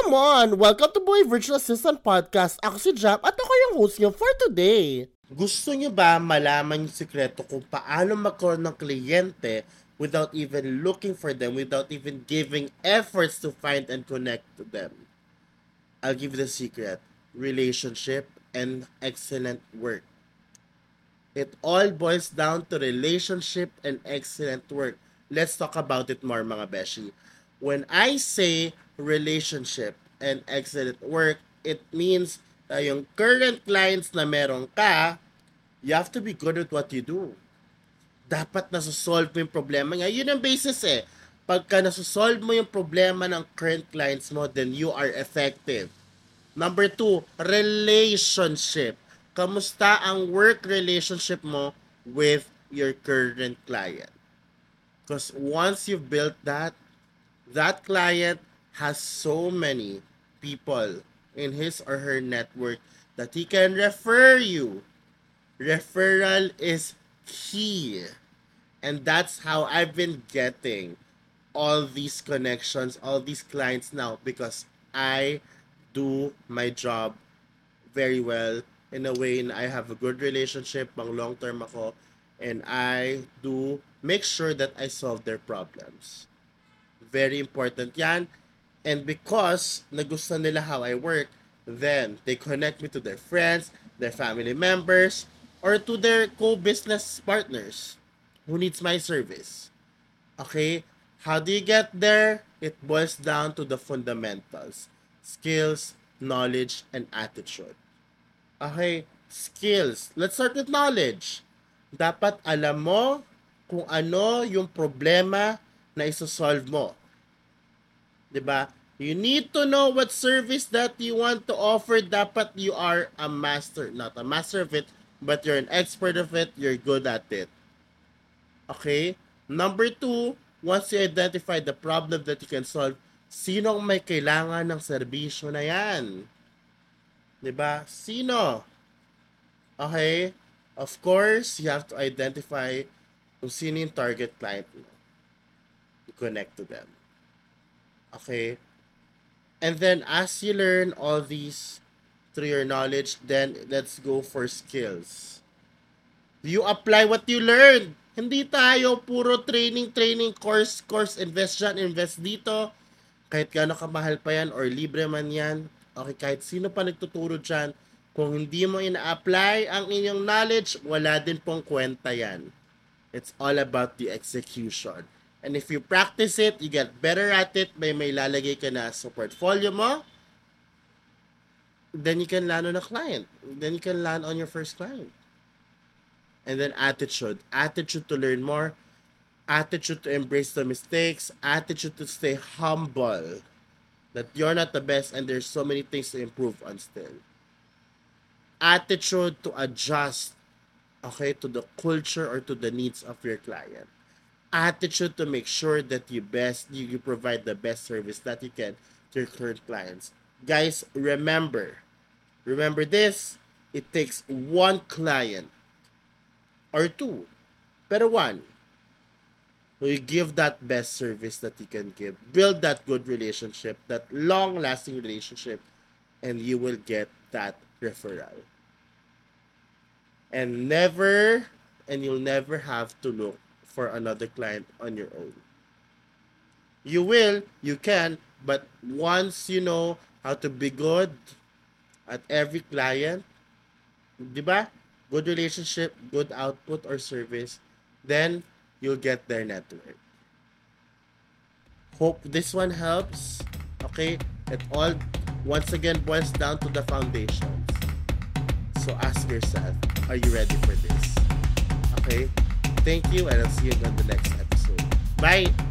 Come on! Welcome to Boy Virtual Assistant Podcast. Ako si Jap at ako yung host niyo for today. Gusto niyo ba malaman yung sikreto kung paano magkaroon ng kliyente without even looking for them, without even giving efforts to find and connect to them? I'll give you the secret. Relationship and excellent work. It all boils down to relationship and excellent work. Let's talk about it more mga beshi. When I say relationship and excellent work, it means na yung current clients na meron ka, you have to be good at what you do. Dapat nasa-solve mo yung problema nga. Yun ang basis eh. Pagka nasa-solve mo yung problema ng current clients mo, then you are effective. Number two, relationship. Kamusta ang work relationship mo with your current client? Because once you've built that, that client has so many people in his or her network that he can refer you. Referral is key. And that's how I've been getting all these connections, all these clients now because I do my job very well in a way na I have a good relationship, pang long term ako, and I do make sure that I solve their problems. Very important yan. And because nagustuhan nila how I work, then they connect me to their friends, their family members, or to their co-business partners who needs my service. Okay? How do you get there? It boils down to the fundamentals. Skills, knowledge, and attitude. Okay? Skills. Let's start with knowledge. Dapat alam mo kung ano yung problema na isosolve mo. 'Di ba? You need to know what service that you want to offer. Dapat you are a master, not a master of it, but you're an expert of it. You're good at it. Okay? Number two, once you identify the problem that you can solve, sino ang may kailangan ng serbisyo na yan? 'Di ba? Sino? Okay? Of course, you have to identify kung sino yung target client mo. You connect to them. Okay? And then as you learn all these through your knowledge, then let's go for skills. You apply what you learn. Hindi tayo puro training, training, course, course, invest dyan, invest dito. Kahit gaano kamahal pa yan or libre man yan. Okay, kahit sino pa nagtuturo dyan, kung hindi mo ina-apply ang inyong knowledge, wala din pong kwenta yan. It's all about the execution. And if you practice it, you get better at it, may may lalagay ka na sa portfolio mo, then you can land on a client. Then you can land on your first client. And then attitude. Attitude to learn more. Attitude to embrace the mistakes. Attitude to stay humble. That you're not the best and there's so many things to improve on still. Attitude to adjust, okay, to the culture or to the needs of your client attitude to make sure that you best you, you provide the best service that you can to your current clients. Guys, remember, remember this, it takes one client or two, but one. So you give that best service that you can give. Build that good relationship, that long-lasting relationship, and you will get that referral. And never, and you'll never have to look for another client on your own. You will, you can, but once you know how to be good at every client, di ba? Good relationship, good output or service, then you'll get their network. Hope this one helps. Okay? It all once again boils down to the foundations. So ask yourself, are you ready for this? Okay? Thank you, and I'll see you on the next episode. Bye!